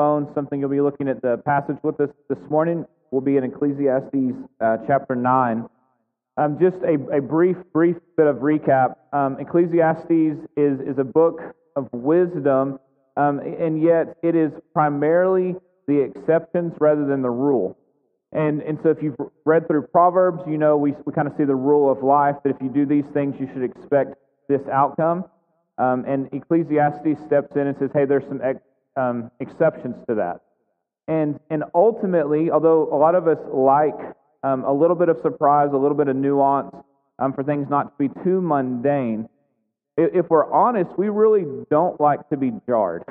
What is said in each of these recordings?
phone, something you'll be looking at the passage with us this morning will be in Ecclesiastes uh, chapter 9. Um, just a, a brief, brief bit of recap. Um, Ecclesiastes is, is a book of wisdom, um, and yet it is primarily the exceptions rather than the rule. And, and so if you've read through Proverbs, you know we, we kind of see the rule of life that if you do these things, you should expect this outcome. Um, and Ecclesiastes steps in and says, hey, there's some ex, um, exceptions to that. And, and ultimately, although a lot of us like um, a little bit of surprise, a little bit of nuance um, for things not to be too mundane, if, we're honest, we really don't like to be jarred,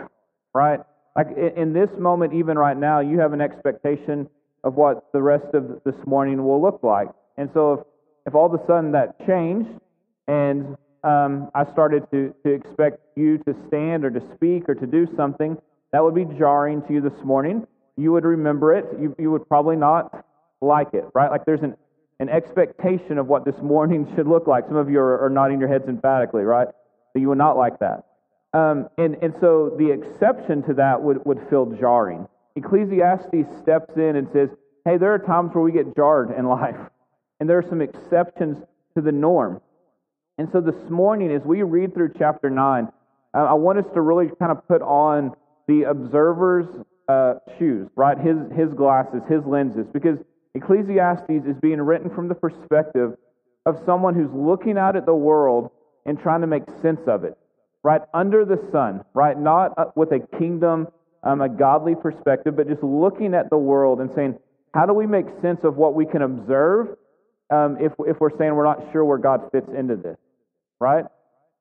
right? Like in, in this moment, even right now, you have an expectation of what the rest of this morning will look like. And so if, if all of a sudden that changed and um, I started to, to expect you to stand or to speak or to do something that would be jarring to you this morning, you would remember it. You, you would probably not like it, right? Like there's an, an expectation of what this morning should look like. Some of you are, are nodding your heads emphatically, right? That you would not like that. Um, and, and so the exception to that would, would feel jarring. Ecclesiastes steps in and says, hey, there are times where we get jarred in life, and there are some exceptions to the norm. And so this morning, as we read through chapter 9, I want us to really kind of put on the observer's uh, shoes, right? His, his glasses, his lenses, because Ecclesiastes is being written from the perspective of someone who's looking out at the world and trying to make sense of it, right? Under the sun, right? Not uh, with a kingdom um, a godly perspective, but just looking at the world and saying, how do we make sense of what we can observe um, if, if we're saying we're not sure where God fits into this, right?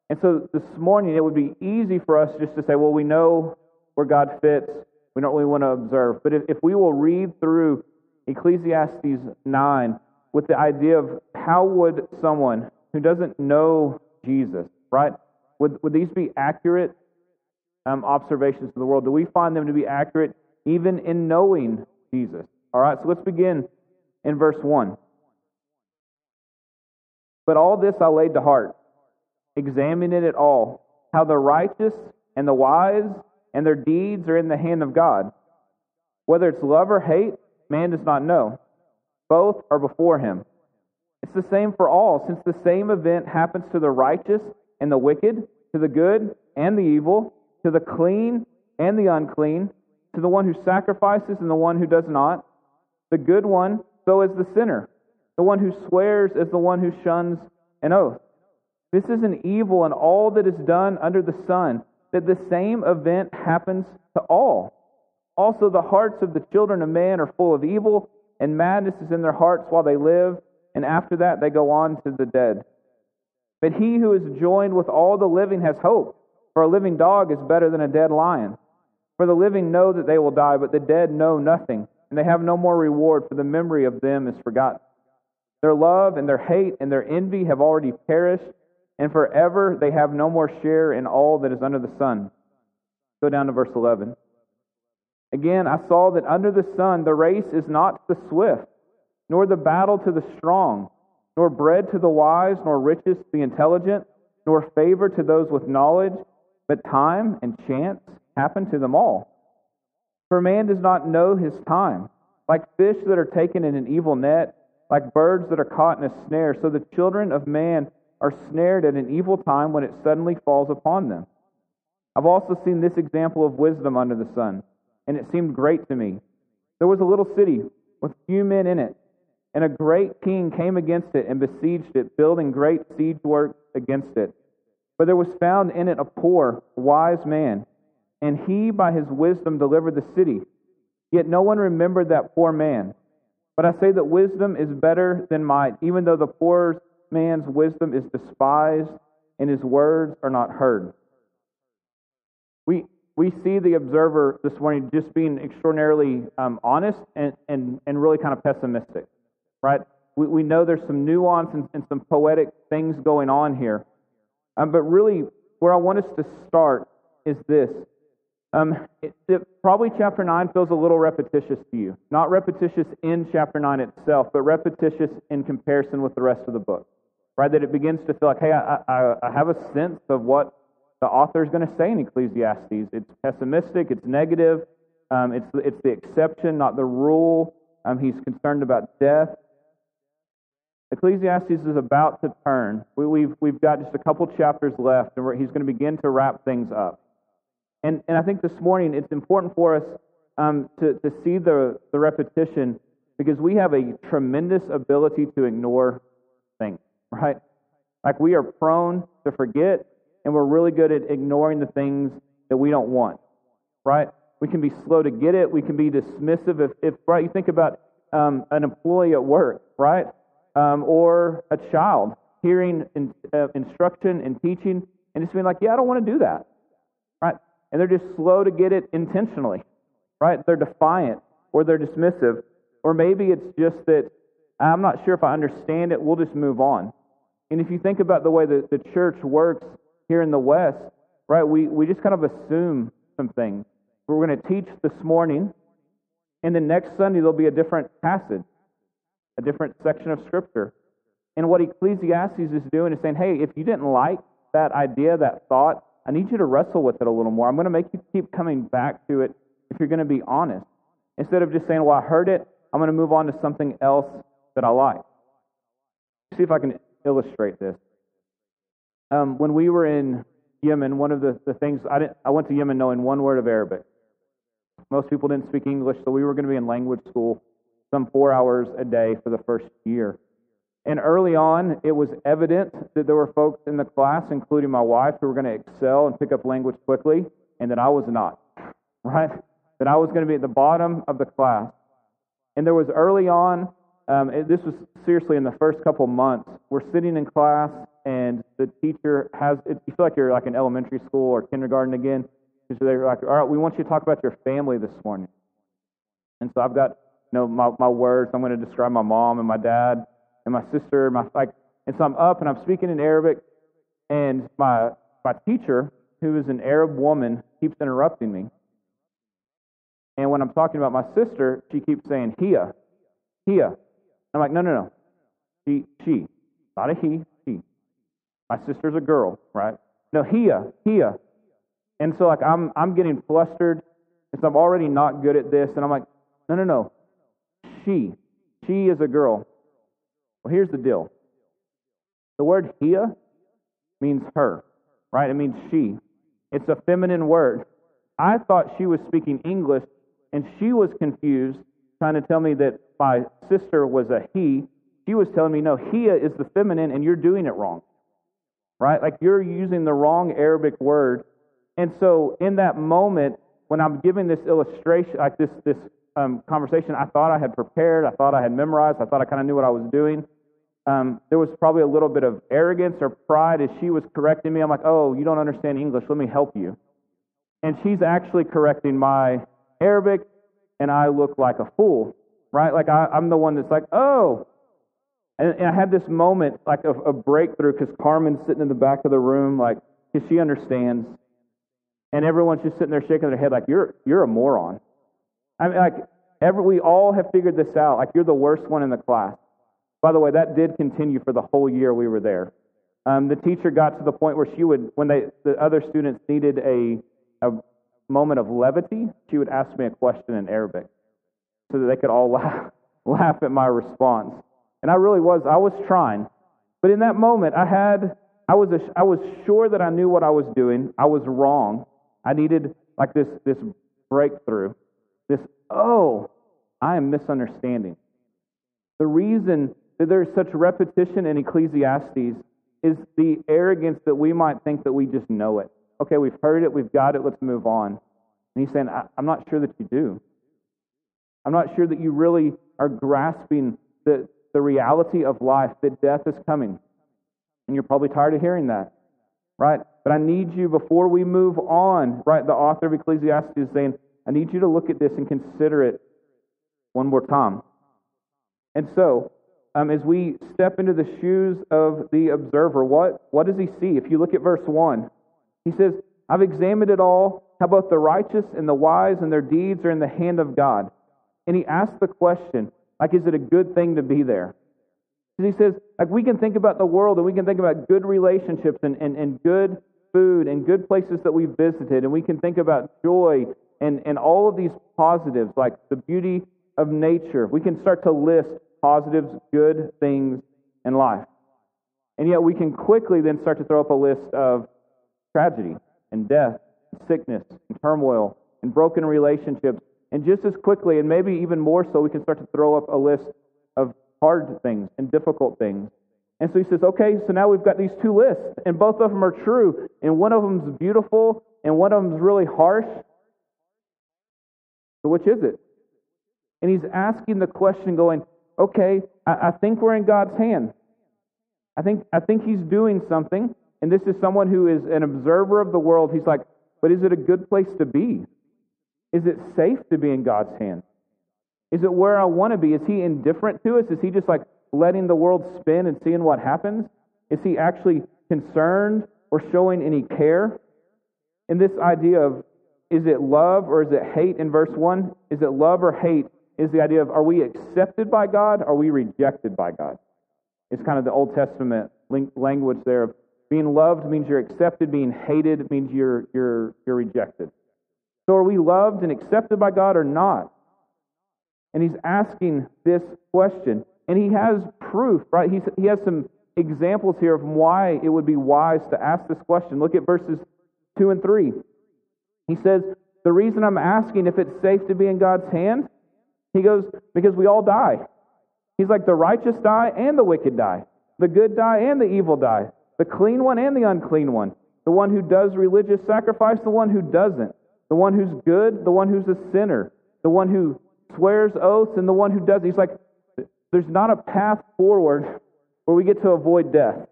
And so this morning, it would be easy for us just to say, well, we know where God fits. We don't really want to observe. But if, if we will read through Ecclesiastes 9 with the idea of how would someone who doesn't know Jesus, right? Would, would these be accurate um, observations of the world? Do we find them to be accurate even in knowing Jesus? All right, so let's begin in verse 1. But all this I laid to heart, examining it all, how the righteous and the wise and their deeds are in the hand of God. Whether it's love or hate, man does not know. Both are before him. It's the same for all, since the same event happens to the righteous and the wicked, to the good and the evil to the clean and the unclean, to the one who sacrifices and the one who does not, the good one, so is the sinner, the one who swears is the one who shuns an oath. This is an evil in all that is done under the sun, that the same event happens to all. Also, the hearts of the children of man are full of evil, and madness is in their hearts while they live, and after that they go on to the dead. But he who is joined with all the living has hope. For a living dog is better than a dead lion. For the living know that they will die, but the dead know nothing, and they have no more reward, for the memory of them is forgotten. Their love and their hate and their envy have already perished, and forever they have no more share in all that is under the sun. Go down to verse 11. Again, I saw that under the sun the race is not to the swift, nor the battle to the strong, nor bread to the wise, nor riches to the intelligent, nor favor to those with knowledge but time and chance happen to them all. For man does not know his time. Like fish that are taken in an evil net, like birds that are caught in a snare, so the children of man are snared at an evil time when it suddenly falls upon them. I've also seen this example of wisdom under the sun, and it seemed great to me. There was a little city with few men in it, and a great king came against it and besieged it, building great siege work against it. But there was found in it a poor, wise man, and he by his wisdom delivered the city. Yet no one remembered that poor man. But I say that wisdom is better than might, even though the poor man's wisdom is despised and his words are not heard. We, we see the observer this morning just being extraordinarily um, honest and, and, and really kind of pessimistic, right? We, we know there's some nuance and, and some poetic things going on here. Um, but really, where I want us to start is this. Um, it, it, probably chapter 9 feels a little repetitious to you. Not repetitious in chapter 9 itself, but repetitious in comparison with the rest of the book. Right? That it begins to feel like, hey, I, I, I have a sense of what the author is going to say in Ecclesiastes. It's pessimistic, it's negative, Um, it's, it's the exception, not the rule. Um, he's concerned about death. Ecclesiastes is about to turn. We, have we've, we've got just a couple chapters left, and he's going to begin to wrap things up. And, and I think this morning it's important for us um, to, to see the, the repetition because we have a tremendous ability to ignore right? Like we are prone to forget, and we're really good at ignoring the things that we don't want, right? We can be slow to get it. We can be dismissive. If, if right, you think about um, an employee at work, right? Um, or a child hearing in, uh, instruction and teaching and just being like, yeah, I don't want to do that, right? And they're just slow to get it intentionally, right? They're defiant or they're dismissive. Or maybe it's just that I'm not sure if I understand it, we'll just move on. And if you think about the way that the church works here in the West, right, we, we just kind of assume some things. We're going to teach this morning, and then next Sunday there'll be a different passage, a different section of Scripture. And what Ecclesiastes is doing is saying, hey, if you didn't like that idea, that thought, I need you to wrestle with it a little more. I'm going to make you keep coming back to it if you're going to be honest. Instead of just saying, well, I heard it, I'm going to move on to something else that I like. See if I can illustrate this. Um, when we were in Yemen, one of the, the things I, didn't, I went to Yemen knowing one word of Arabic. Most people didn't speak English, so we were going to be in language school some four hours a day for the first year. And early on, it was evident that there were folks in the class, including my wife, who were going to excel and pick up language quickly, and that I was not, right? That I was going to be at the bottom of the class. And there was early on, um, it, this was seriously in the first couple months, we're sitting in class and the teacher has, it, you feel like you're like in elementary school or kindergarten again. So they're like, all right, we want you to talk about your family this morning. And so I've got, you know, my, my words. I'm going to describe my mom and my dad and my sister. And My like, and so I'm up and I'm speaking in Arabic, and my my teacher, who is an Arab woman, keeps interrupting me. And when I'm talking about my sister, she keeps saying, Hia, Hia. I'm like, no, no, no. She, she. Not a he, she. My sister's a girl, right? No, Hia, Hia. And so like I'm I'm getting flustered. And so I'm already not good at this. And I'm like, no, no, no. She. She is a girl. Well, here's the deal. The word Hia means her, right? It means she. It's a feminine word. I thought she was speaking English and she was confused, trying to tell me that my sister was a he. She was telling me, no, hia is the feminine, and you're doing it wrong. Right? Like you're using the wrong Arabic word. And so, in that moment, when I'm giving this illustration, like this, this um, conversation, I thought I had prepared, I thought I had memorized, I thought I kind of knew what I was doing. Um, there was probably a little bit of arrogance or pride as she was correcting me. I'm like, oh, you don't understand English. Let me help you. And she's actually correcting my Arabic, and I look like a fool, right? Like I, am the one that's like, oh. And, and I had this moment, like a, a breakthrough, because Carmen's sitting in the back of the room, like, because she understands. And everyone's just sitting there shaking their head, like, you're, you're a moron. I mean, like, every, we all have figured this out. Like, you're the worst one in the class. By the way, that did continue for the whole year we were there. Um, the teacher got to the point where she would, when they, the other students needed a, a moment of levity, she would ask me a question in Arabic so that they could all laugh, laugh at my response. And I really was, I was trying. But in that moment, I had, I was, a, I was sure that I knew what I was doing. I was wrong. I needed like this, this breakthrough, this, oh, I am misunderstanding. The reason that there's such repetition in Ecclesiastes is the arrogance that we might think that we just know it okay, we've heard it, we've got it, let's move on. And he's saying, I'm not sure that you do. I'm not sure that you really are grasping the, the reality of life, that death is coming. And you're probably tired of hearing that, right? But I need you, before we move on, right? The author of Ecclesiastes is saying, I need you to look at this and consider it one more time. And so, um, as we step into the shoes of the observer, what, what does he see? If you look at verse 1, he says, I've examined it all, how both the righteous and the wise and their deeds are in the hand of God. And he asks the question, like, is it a good thing to be there? He says, like, we can think about the world and we can think about good relationships and, and, and good food and good places that we've visited, and we can think about joy and, and all of these positives, like the beauty of nature. We can start to list positives, good things in life. And yet we can quickly then start to throw up a list of tragedy and death, and sickness and turmoil and broken relationships. And just as quickly, and maybe even more so, we can start to throw up a list of hard things and difficult things. And so he says, okay, so now we've got these two lists, and both of them are true, and one of them's beautiful, and one of them's really harsh. So which is it? And he's asking the question, going, okay, I, I think we're in God's hand. I think, I think he's doing something, and this is someone who is an observer of the world. He's like, but is it a good place to be? Is it safe to be in God's hand? Is it where I want to be? Is he indifferent to us? Is he just like letting the world spin and seeing what happens? Is he actually concerned or showing any care? And this idea of is it love or is it hate in verse 1? Is it love or hate? Is the idea of are we accepted by God? Are we rejected by God? It's kind of the Old Testament language there of being loved means you're accepted, being hated means you're, you're, you're rejected. So are we loved and accepted by God or not? And he's asking this question. And he has proof, right? He's, he has some examples here of why it would be wise to ask this question. Look at verses 2 and 3. He says, The reason I'm asking if it's safe to be in God's hand, he goes, because we all die. He's like, the righteous die and the wicked die. The good die and the evil die. The clean one and the unclean one. The one who does religious sacrifice, the one who doesn't. The one who's good, the one who's a sinner. The one who swears oaths, and the one who does. He's like, there's not a path forward where we get to avoid death.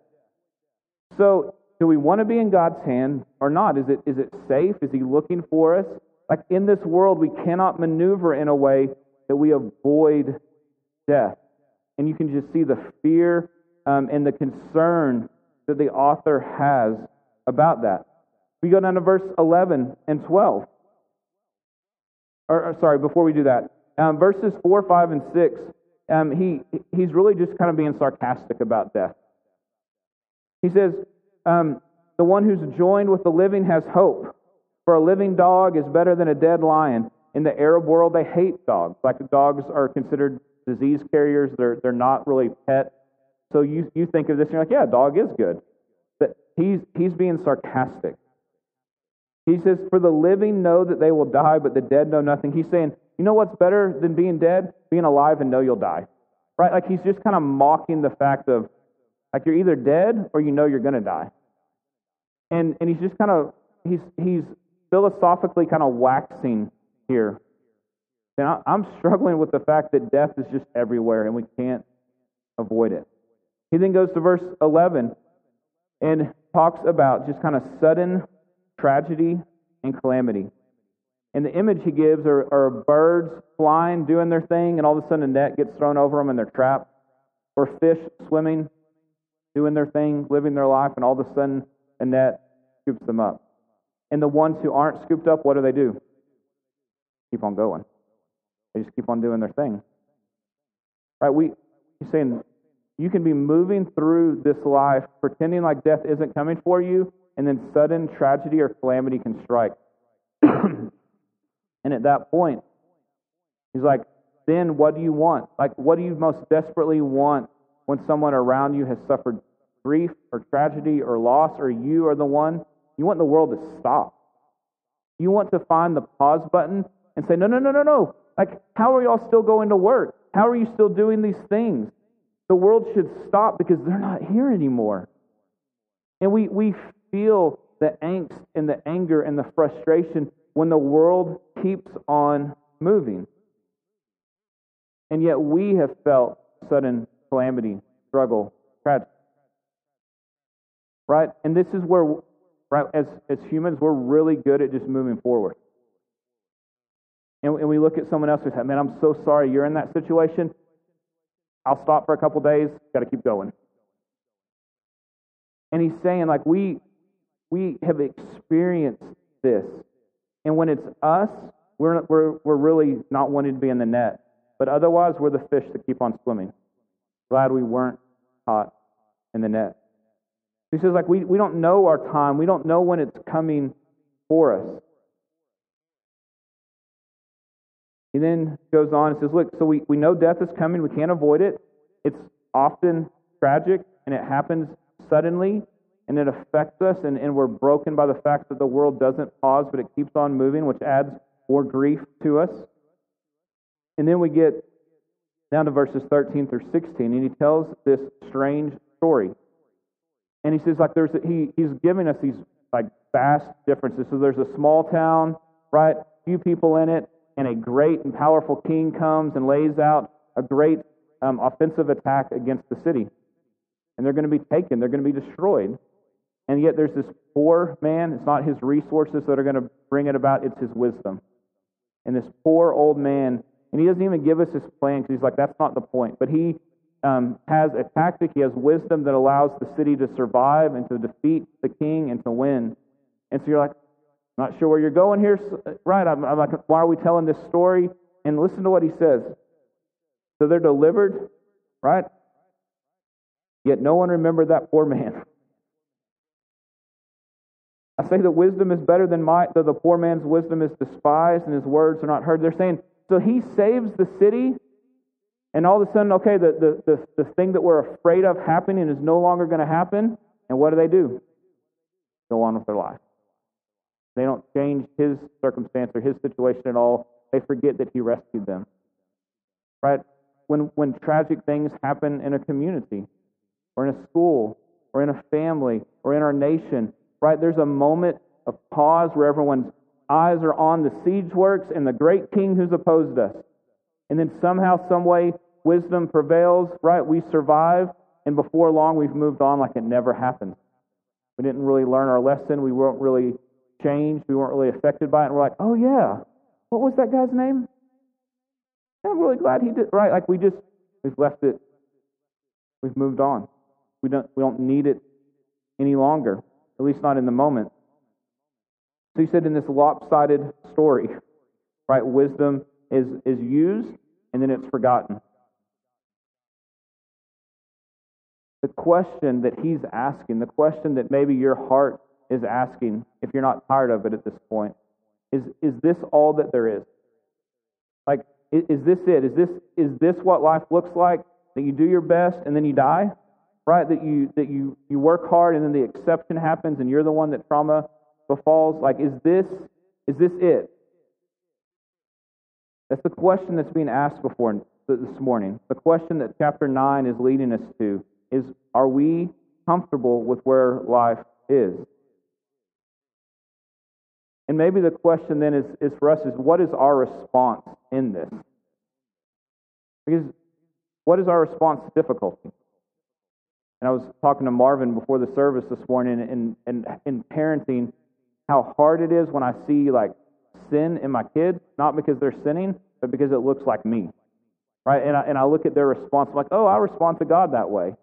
So, do we want to be in God's hand or not? Is it, is it safe? Is He looking for us? Like in this world, we cannot maneuver in a way that we avoid death. And you can just see the fear um, and the concern that the author has about that. We go down to verse 11 and 12. Or, or sorry, before we do that, um, verses 4, 5, and 6, um, he, he's really just kind of being sarcastic about death. He says, um, The one who's joined with the living has hope, for a living dog is better than a dead lion. In the Arab world, they hate dogs. Like dogs are considered disease carriers, they're, they're not really pet. So you, you think of this and you're like, yeah, dog is good. But he's, he's being sarcastic. He says, For the living know that they will die, but the dead know nothing. He's saying, You know what's better than being dead? Being alive and know you'll die. Right? Like he's just kind of mocking the fact of, like, you're either dead or you know you're going to die. And, and he's just kind of, he's, he's philosophically kind of waxing here. And I, I'm struggling with the fact that death is just everywhere and we can't avoid it. He then goes to verse 11 and talks about just kind of sudden tragedy and calamity. And the image he gives are, are birds flying, doing their thing, and all of a sudden a net gets thrown over them and they're trapped. Or fish swimming, doing their thing, living their life, and all of a sudden a net scoops them up. And the ones who aren't scooped up, what do they do? Keep on going. They just keep on doing their thing. Right? We he's saying you can be moving through this life pretending like death isn't coming for you, and then sudden tragedy or calamity can strike. and at that point, he's like, then what do you want? Like, what do you most desperately want when someone around you has suffered grief or tragedy or loss, or you are the one? You want the world to stop. You want to find the pause button and say, no, no, no, no, no. Like, how are y'all still going to work? How are you still doing these things? The world should stop because they're not here anymore. And we, we feel the angst and the anger and the frustration when the world keeps on moving. And yet we have felt sudden calamity, struggle, tragedy. Right? And this is where, right, as, as humans, we're really good at just moving forward. And, and we look at someone else and say, man, I'm so sorry you're in that situation. I'll stop for a couple days, got to keep going. And he's saying, like, we, we have experienced this. And when it's us, we're, we're, we're really not wanting to be in the net. But otherwise, we're the fish that keep on swimming. Glad we weren't caught in the net. He says, like, we, we don't know our time. We don't know when it's coming for us. He then goes on and says, Look, so we, we know death is coming. We can't avoid it. It's often tragic and it happens suddenly and it affects us, and, and we're broken by the fact that the world doesn't pause, but it keeps on moving, which adds more grief to us. And then we get down to verses 13 through 16, and he tells this strange story. And he says, like, there's a, he, he's giving us these like vast differences. So there's a small town, right? Few people in it, and a great and powerful king comes and lays out a great um, offensive attack against the city. And they're going to be taken, they're going to be destroyed. And yet there's this poor man. It's not his resources that are going to bring it about, it's his wisdom. And this poor old man, and he doesn't even give us his plan because he's like, that's not the point. But he um, has a tactic, he has wisdom that allows the city to survive and to defeat the king and to win. And so you're like, not sure where you're going here. Right. I'm, I'm like, why are we telling this story? And listen to what he says. So they're delivered, right? Yet no one remembered that poor man. I say that wisdom is better than might, though the poor man's wisdom is despised and his words are not heard. They're saying, so he saves the city, and all of a sudden, okay, the, the, the, the thing that we're afraid of happening is no longer going to happen. And what do they do? Go on with their life. They don't change his circumstance or his situation at all. They forget that he rescued them. Right? When, when tragic things happen in a community, or in a school, or in a family, or in our nation, right? There's a moment of pause where everyone's eyes are on the siege works and the great king who's opposed us. And then somehow, some way, wisdom prevails, right? We survive, and before long, we've moved on like it never happened. We didn't really learn our lesson. We weren't really changed. We weren't really affected by it. And we're like, oh, yeah, what was that guy's name? I'm really glad he did. Right? Like we just, we've left it. We've moved on. We don't, we don't need it any longer at least not in the moment. So he said in this lopsided story, right, wisdom is, is used and then it's forgotten. The question that he's asking, the question that maybe your heart is asking, if you're not tired of it at this point, is, is this all that there is? Like, is, is this it? Is this, is this what life looks like? That you do your best and then you die? Right? That you that you you work hard and then the exception happens and you're the one that trauma befalls. Like, is this is this it? That's the question that's being asked before this morning. The question that chapter nine is leading us to is: Are we comfortable with where life is? And maybe the question then is, is for us is what is our response in this? Because what is our response to difficulty? And I was talking to Marvin before the service this morning and in, in parenting, how hard it is when I see like sin in my kids, not because they're sinning, but because it looks like me. Right? And I, and I look at their response, I'm like, oh, I respond to God that way.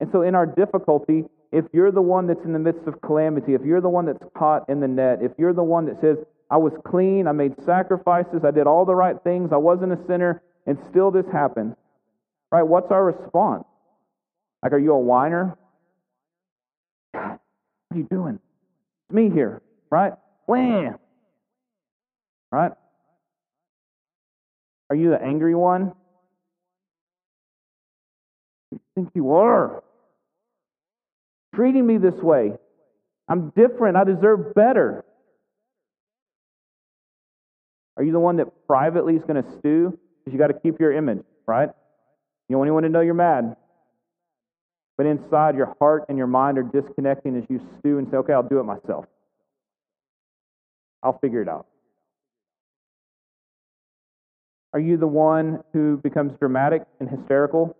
And so in our difficulty, if you're the one that's in the midst of calamity, if you're the one that's caught in the net, if you're the one that says, I was clean, I made sacrifices, I did all the right things, I wasn't a sinner, and still this happened, right? What's our response? Like, are you a whiner? What are you doing? It's me here, right? Wham! Right? Are you the angry one? You think you are. Treating me this way. I'm different. I deserve better. Are you the one that privately is going to stew? Because you got to keep your image, right? You don't want anyone to know you're mad. But inside, your heart and your mind are disconnecting as you stew and say, okay, I'll do it myself. I'll figure it out. Are you the one who becomes dramatic and hysterical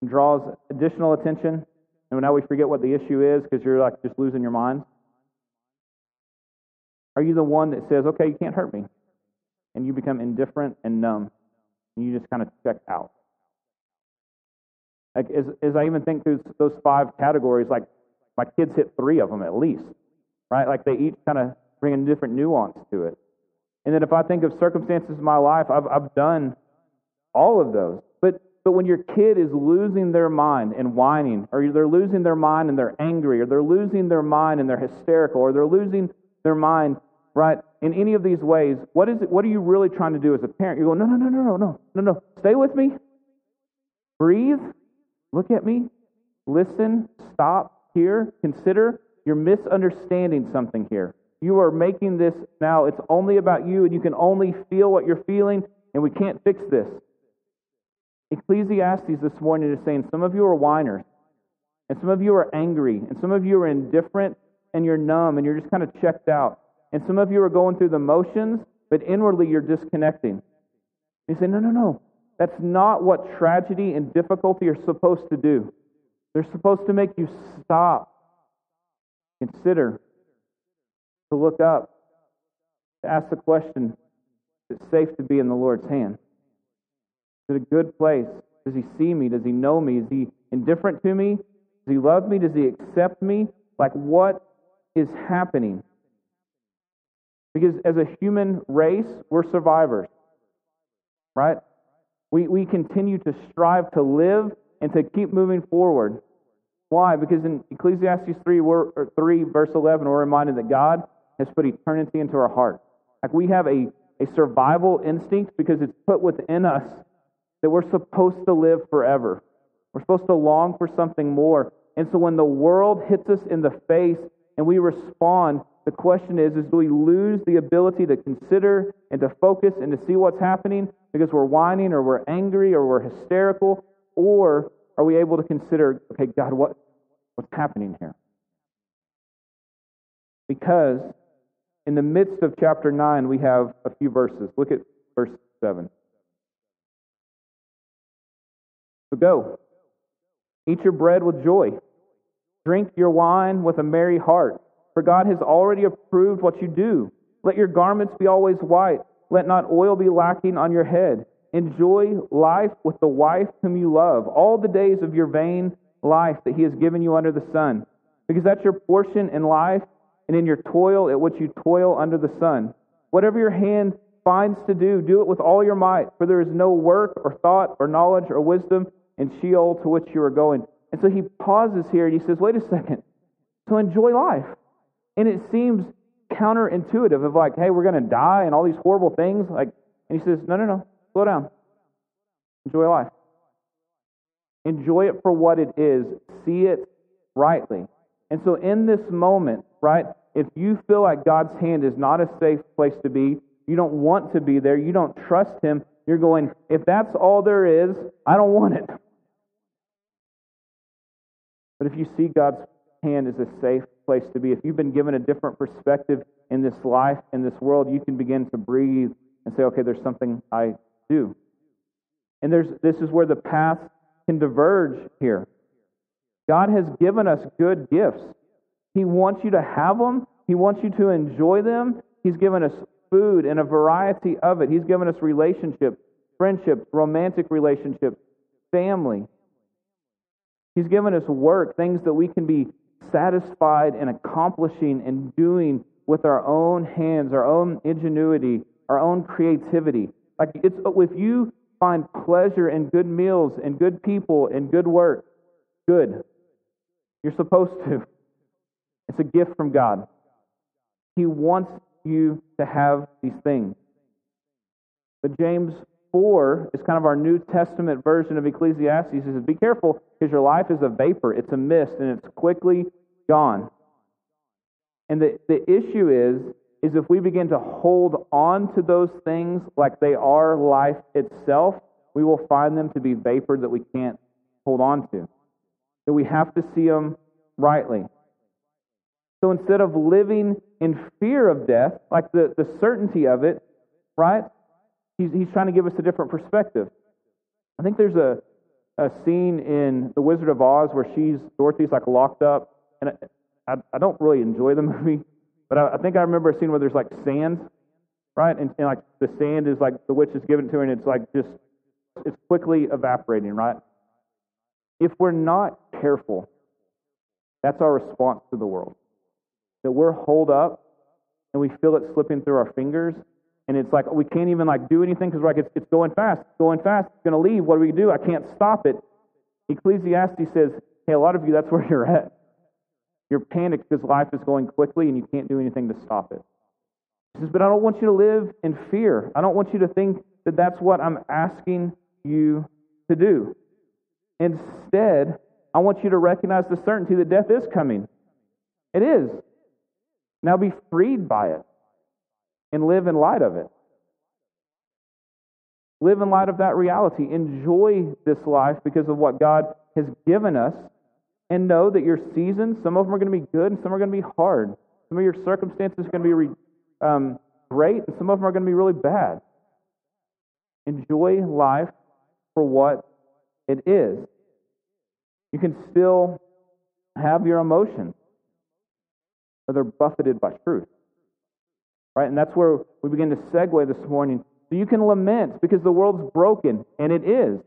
and draws additional attention? And now we forget what the issue is because you're like just losing your mind? Are you the one that says, okay, you can't hurt me? And you become indifferent and numb and you just kind of check out? Like as, as I even think through those five categories, like my kids hit three of them at least, right? Like they each kind of bring a different nuance to it. And then if I think of circumstances in my life, I've, I've done all of those. But, but when your kid is losing their mind and whining, or they're losing their mind and they're angry, or they're losing their mind and they're hysterical, or they're losing their mind, right? in any of these ways, what is it, what are you really trying to do as a parent? You're going, no, no, no, no, no, no, no, no. Stay with me. Breathe. Look at me. Listen. Stop. Hear. Consider. You're misunderstanding something here. You are making this now, it's only about you, and you can only feel what you're feeling, and we can't fix this. Ecclesiastes this morning is saying some of you are whiners, and some of you are angry, and some of you are indifferent, and you're numb, and you're just kind of checked out. And some of you are going through the motions, but inwardly you're disconnecting. You say, no, no, no. That's not what tragedy and difficulty are supposed to do. They're supposed to make you stop, consider, to look up, to ask the question is it safe to be in the Lord's hand? Is it a good place? Does he see me? Does he know me? Is he indifferent to me? Does he love me? Does he accept me? Like, what is happening? Because as a human race, we're survivors, right? We, we continue to strive to live and to keep moving forward. Why? Because in Ecclesiastes 3, 3 verse 11, we're reminded that God has put eternity into our heart. Like we have a, a survival instinct because it's put within us that we're supposed to live forever. We're supposed to long for something more. And so when the world hits us in the face and we respond, the question is, is do we lose the ability to consider and to focus and to see what's happening because we're whining or we're angry or we're hysterical? Or are we able to consider, okay, God, what, what's happening here? Because in the midst of chapter 9, we have a few verses. Look at verse 7. So go, eat your bread with joy, drink your wine with a merry heart, for God has already approved what you do. Let your garments be always white, let not oil be lacking on your head. Enjoy life with the wife whom you love, all the days of your vain life that He has given you under the sun, because that's your portion in life and in your toil at which you toil under the sun. Whatever your hand finds to do, do it with all your might, for there is no work or thought or knowledge or wisdom in Sheol to which you are going. And so he pauses here and he says, wait a second. So enjoy life. And it seems counterintuitive of like, hey, we're going to die and all these horrible things. Like, and he says, no, no, no, slow down. Enjoy life. Enjoy it for what it is. See it rightly. And so in this moment, right, if you feel like God's hand is not a safe place to be, you don't want to be there, you don't trust Him, you're going, if that's all there is, I don't want it. But if you see God's hand as a safe place to be, if you've been given a different perspective in this life, in this world, you can begin to breathe and say, okay, there's something I do. And there's, this is where the paths can diverge here. God has given us good gifts. He wants you to have them, He wants you to enjoy them. He's given us food and a variety of it. He's given us relationships, friendships, romantic relationships, family. He's given us work, things that we can be satisfied in accomplishing and doing with our own hands, our own ingenuity, our own creativity. Like it's oh, if you find pleasure in good meals and good people and good work, good. You're supposed to. It's a gift from God. He wants you to have these things. But James 4 is kind of our New Testament version of Ecclesiastes. He says, Be careful because your life is a vapor, it's a mist, and it's quickly gone. And the, the issue is, is if we begin to hold on to those things like they are life itself, we will find them to be vapor that we can't hold on to. That we have to see them rightly. So instead of living in fear of death, like the, the certainty of it, right? He's, he's trying to give us a different perspective. I think there's a, a scene in The Wizard of Oz where she's, Dorothy's like locked up. And I, I don't really enjoy the movie, but I, I think I remember a scene where there's like sand, right? And, and like the sand is like the witch is given to her and it's like just, it's quickly evaporating, right? If we're not careful, that's our response to the world that we're holed up and we feel it slipping through our fingers and it's like we can't even like do anything because like it's, it's going fast it's going fast it's going to leave what do we do i can't stop it ecclesiastes says hey a lot of you that's where you're at you're panicked because life is going quickly and you can't do anything to stop it He says, But I don't want you to live in fear. I don't want you to think that that's what I'm asking you to do. Instead, I want you to recognize the certainty that death is coming. It is. Now be freed by it and live in light of it. Live in light of that reality. Enjoy this life because of what God has given us. And know that your seasons, some of them are going to be good and some are going to be hard. Some of your circumstances are going to be um, great and some of them are going to be really bad. Enjoy life for what it is. You can still have your emotions, but they're buffeted by truth. Right? And that's where we begin to segue this morning. So you can lament because the world's broken, and it is.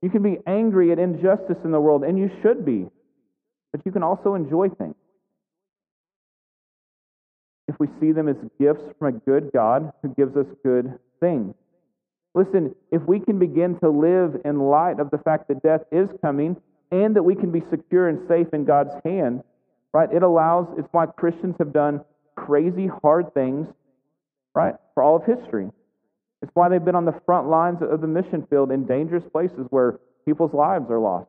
You can be angry at injustice in the world, and you should be. But you can also enjoy things. If we see them as gifts from a good God who gives us good things. Listen, if we can begin to live in light of the fact that death is coming and that we can be secure and safe in God's hand, right? It allows, it's why Christians have done crazy hard things, right, for all of history. It's why they've been on the front lines of the mission field in dangerous places where people's lives are lost.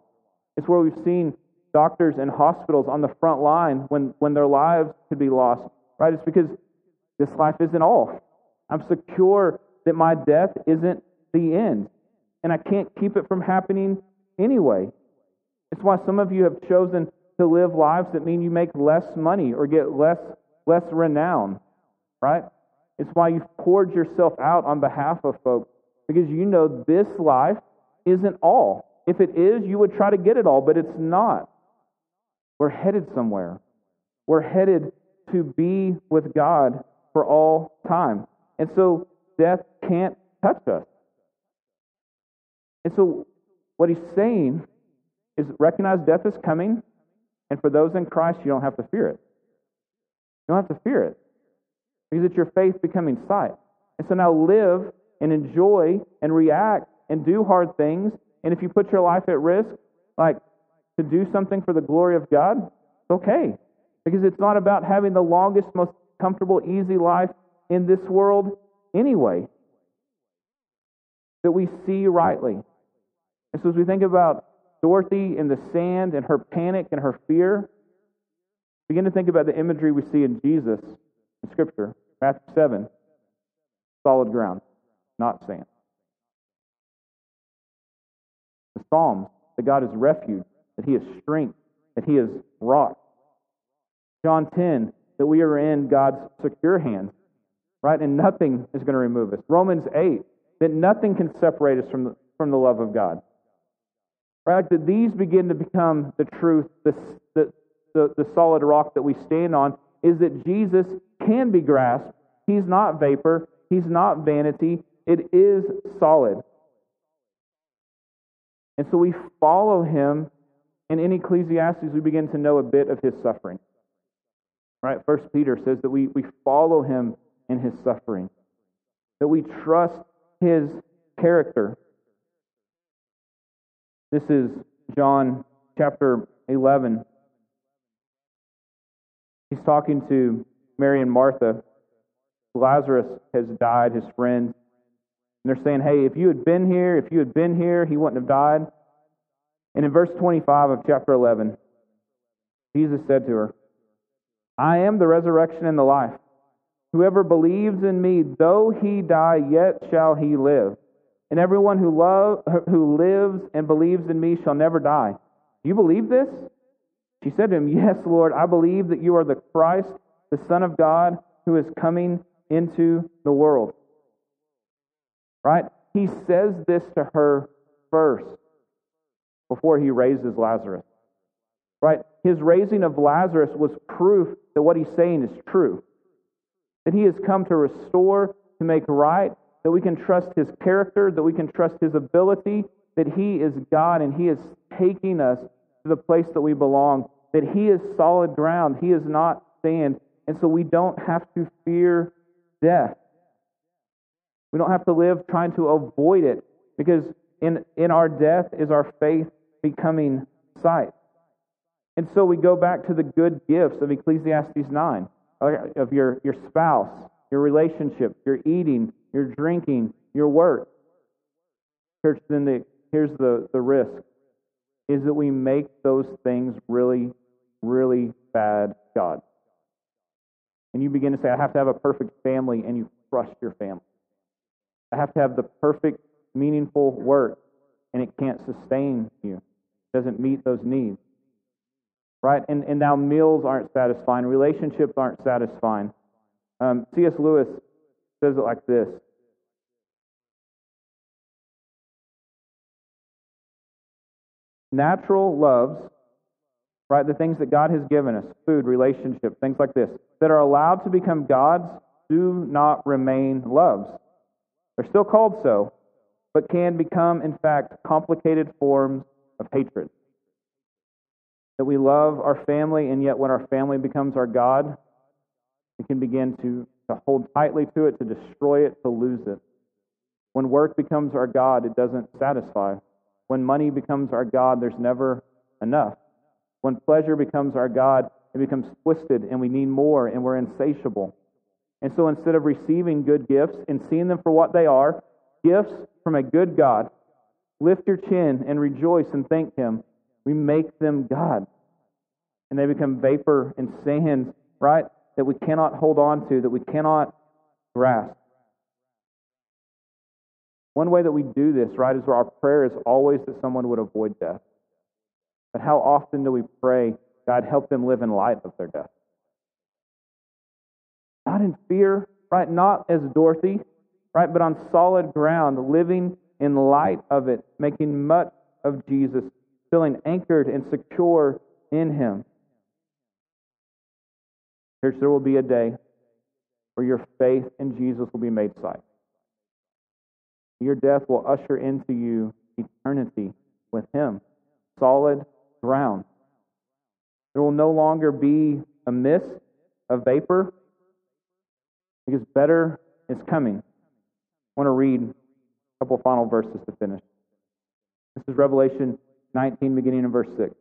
It's where we've seen doctors and hospitals on the front line when, when their lives could be lost, right? It's because this life isn't all. I'm secure that my death isn't the end, and I can't keep it from happening anyway. It's why some of you have chosen to live lives that mean you make less money or get less, less renown, right? It's why you've poured yourself out on behalf of folks because you know this life isn't all. If it is, you would try to get it all, but it's not. We're headed somewhere. We're headed to be with God for all time. And so death can't touch us. And so what he's saying is recognize death is coming, and for those in Christ, you don't have to fear it. You don't have to fear it because it's your faith becoming sight. And so now live and enjoy and react and do hard things. And if you put your life at risk, like to do something for the glory of God, it's okay. Because it's not about having the longest, most comfortable, easy life in this world anyway. That we see rightly. And so as we think about Dorothy in the sand and her panic and her fear, begin to think about the imagery we see in Jesus in Scripture. Matthew 7, solid ground, not sand. The Psalms, that God is refuge, that He is strength, that He is rock. John 10, that we are in God's secure hands, right? And nothing is going to remove us. Romans 8, that nothing can separate us from the, from the love of God. Right? That these begin to become the truth, the, the, the, the solid rock that we stand on, is that Jesus can be grasped. He's not vapor, He's not vanity. It is solid. And so we follow Him. And in Ecclesiastes, we begin to know a bit of His suffering. Right? First Peter says that we, we follow Him in His suffering, that we trust His character. This is John chapter 11. He's talking to Mary and Martha. Lazarus has died, his friend. And they're saying, hey, if you had been here, if you had been here, he wouldn't have died. And in verse 25 of chapter 11, Jesus said to her, I am the resurrection and the life. Whoever believes in me, though he die, yet shall he live. And everyone who, love, who lives and believes in me shall never die. Do you believe this? She said to him, Yes, Lord, I believe that you are the Christ, the Son of God, who is coming into the world. Right? He says this to her first before he raises Lazarus. Right? His raising of Lazarus was proof that what he's saying is true. That he has come to restore, to make right, that we can trust his character, that we can trust his ability, that he is God and he is taking us to the place that we belong, that he is solid ground, he is not sand, and so we don't have to fear death. We don't have to live trying to avoid it because in, in our death is our faith becoming sight. And so we go back to the good gifts of Ecclesiastes 9 of your, your spouse, your relationship, your eating, your drinking, your work. Church, then the, here's the, the risk is that we make those things really, really bad God. And you begin to say, I have to have a perfect family, and you crush your family. I have to have the perfect, meaningful work, and it can't sustain you. It doesn't meet those needs. Right? And, and now meals aren't satisfying, relationships aren't satisfying. Um, C.S. Lewis says it like this Natural loves, right, the things that God has given us, food, relationships, things like this, that are allowed to become God's, do not remain loves. They're still called so, but can become, in fact, complicated forms of hatred. That we love our family, and yet when our family becomes our God, we can begin to, to hold tightly to it, to destroy it, to lose it. When work becomes our God, it doesn't satisfy. When money becomes our God, there's never enough. When pleasure becomes our God, it becomes twisted and we need more and we're insatiable. And so instead of receiving good gifts and seeing them for what they are, gifts from a good God, lift your chin and rejoice and thank Him. We make them God. And they become vapor and sand, right? That we cannot hold on to, that we cannot grasp. One way that we do this, right, is where our prayer is always that someone would avoid death. But how often do we pray, God, help them live in light of their death? Not in fear, right? Not as Dorothy, right? But on solid ground, living in light of it, making much of Jesus, feeling anchored and secure in Him. Church, there will be a day where your faith in Jesus will be made sight. Your death will usher into you eternity with Him, solid ground. There will no longer be a mist, a vapor, because better is coming. I want to read a couple final verses to finish. This is Revelation 19, beginning in verse 6.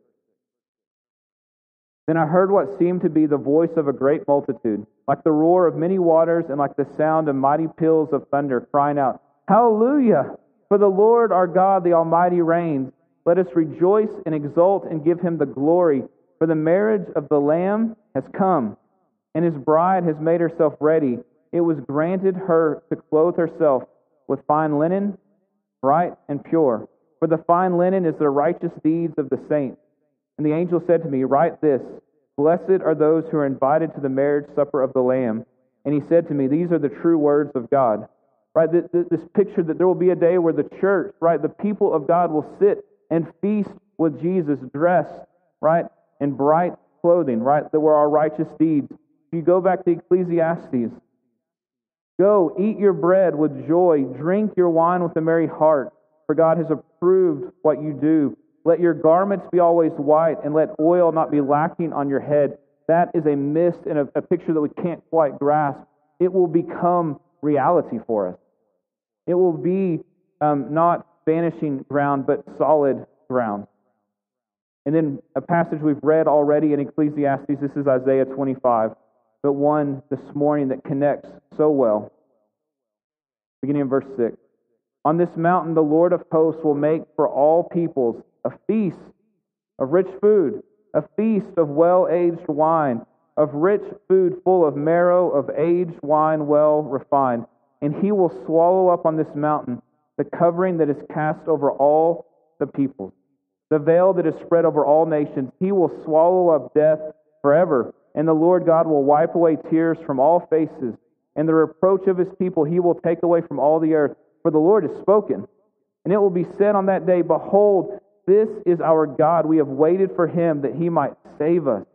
Then I heard what seemed to be the voice of a great multitude, like the roar of many waters and like the sound of mighty peals of thunder, crying out, Hallelujah! For the Lord our God, the Almighty, reigns. Let us rejoice and exult and give him the glory. For the marriage of the Lamb has come, and his bride has made herself ready. It was granted her to clothe herself with fine linen, bright and pure. For the fine linen is the righteous deeds of the saints. And the angel said to me, Write this Blessed are those who are invited to the marriage supper of the Lamb. And he said to me, These are the true words of God right? This picture that there will be a day where the church, right, the people of God will sit and feast with Jesus dressed, right, in bright clothing, right, that were our righteous deeds. If you go back to Ecclesiastes, go eat your bread with joy, drink your wine with a merry heart, for God has approved what you do. Let your garments be always white, and let oil not be lacking on your head. That is a mist and a, a picture that we can't quite grasp. It will become reality for us. It will be um, not vanishing ground, but solid ground. And then a passage we've read already in Ecclesiastes, this is Isaiah 25, but one this morning that connects so well. Beginning in verse 6. On this mountain, the Lord of hosts will make for all peoples a feast of rich food, a feast of well aged wine, of rich food full of marrow, of aged wine well refined and he will swallow up on this mountain the covering that is cast over all the peoples, the veil that is spread over all nations. He will swallow up death forever, and the Lord God will wipe away tears from all faces, and the reproach of his people he will take away from all the earth. For the Lord has spoken. And it will be said on that day, Behold, this is our God. We have waited for him that he might save us.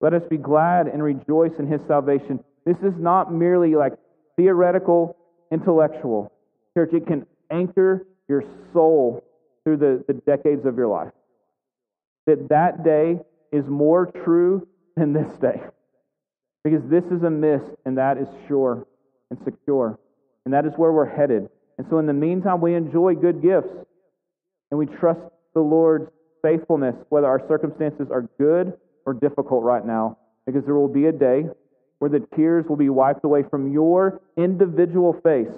Let us be glad and rejoice in his salvation. This is not merely like theoretical, intellectual. Church, it can anchor your soul through the, the decades of your life. That that day is more true than this day. Because this is a mist, and that is sure and secure. And that is where we're headed. And so, in the meantime, we enjoy good gifts and we trust the Lord's faithfulness, whether our circumstances are good or difficult right now, because there will be a day where the tears will be wiped away from your individual face.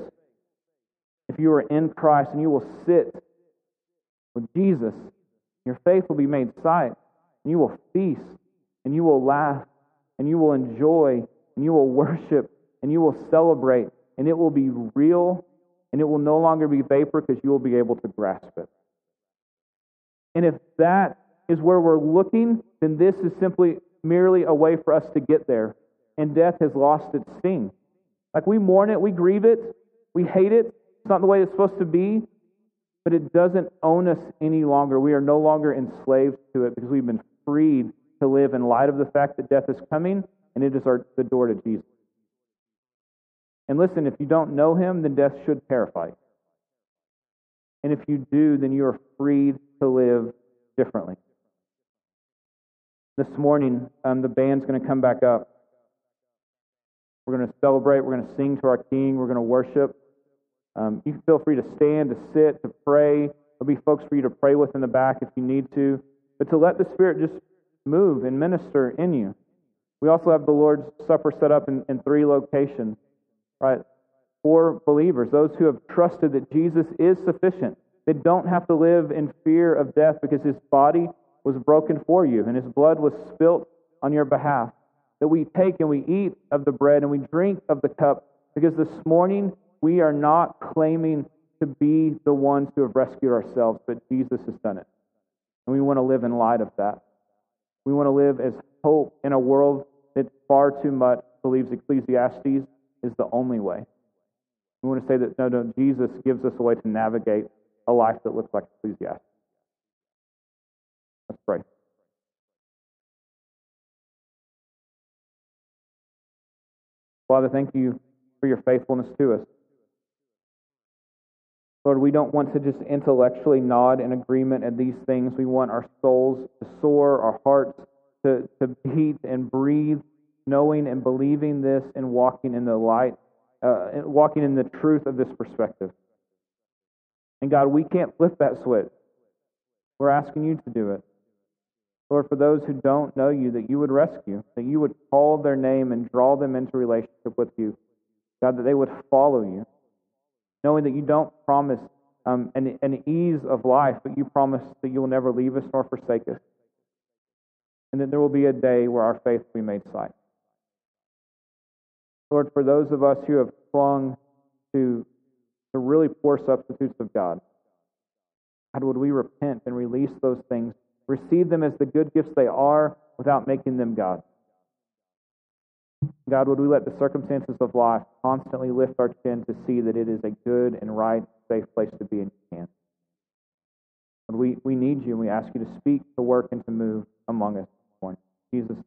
If you are in Christ and you will sit with Jesus, your faith will be made sight, and you will feast, and you will laugh, and you will enjoy, and you will worship, and you will celebrate, and it will be real, and it will no longer be vapor because you will be able to grasp it. And if that is where we're looking, then this is simply merely a way for us to get there. And death has lost its sting. Like we mourn it, we grieve it, we hate it. It's not the way it's supposed to be, but it doesn't own us any longer. We are no longer enslaved to it because we've been freed to live in light of the fact that death is coming, and it is our, the door to Jesus. And listen, if you don't know him, then death should terrify you. And if you do, then you are freed to live differently. This morning, um, the band's going to come back up. We're going to celebrate. We're going to sing to our King. We're going to worship. Um, you can feel free to stand, to sit, to pray. There'll be folks for you to pray with in the back if you need to. But to let the Spirit just move and minister in you. We also have the Lord's Supper set up in, in three locations, right? For believers, those who have trusted that Jesus is sufficient. They don't have to live in fear of death because his body was broken for you and his blood was spilt on your behalf. That we take and we eat of the bread and we drink of the cup because this morning we are not claiming to be the ones who have rescued ourselves, but Jesus has done it. And we want to live in light of that. We want to live as hope in a world that far too much believes Ecclesiastes is the only way. We want to say that no, no, Jesus gives us a way to navigate a life that looks like Ecclesiastes. Let's pray. Father, thank you for your faithfulness to us. Lord, we don't want to just intellectually nod in agreement at these things. We want our souls to soar, our hearts to, to beat and breathe, knowing and believing this and walking in the light, uh, walking in the truth of this perspective. And God, we can't flip that switch. We're asking you to do it. Lord, for those who don't know you, that you would rescue, that you would call their name and draw them into relationship with you. God, that they would follow you knowing that you don't promise um, an, an ease of life, but you promise that you will never leave us nor forsake us. And that there will be a day where our faith will be made sight. Lord, for those of us who have clung to the really poor substitutes of God, God, would we repent and release those things, receive them as the good gifts they are without making them God? God, would we let the circumstances of life constantly lift our chin to see that it is a good and right, safe place to be in your hands? we, we need you and we ask you to speak, to work, and to move among us this morning. Jesus.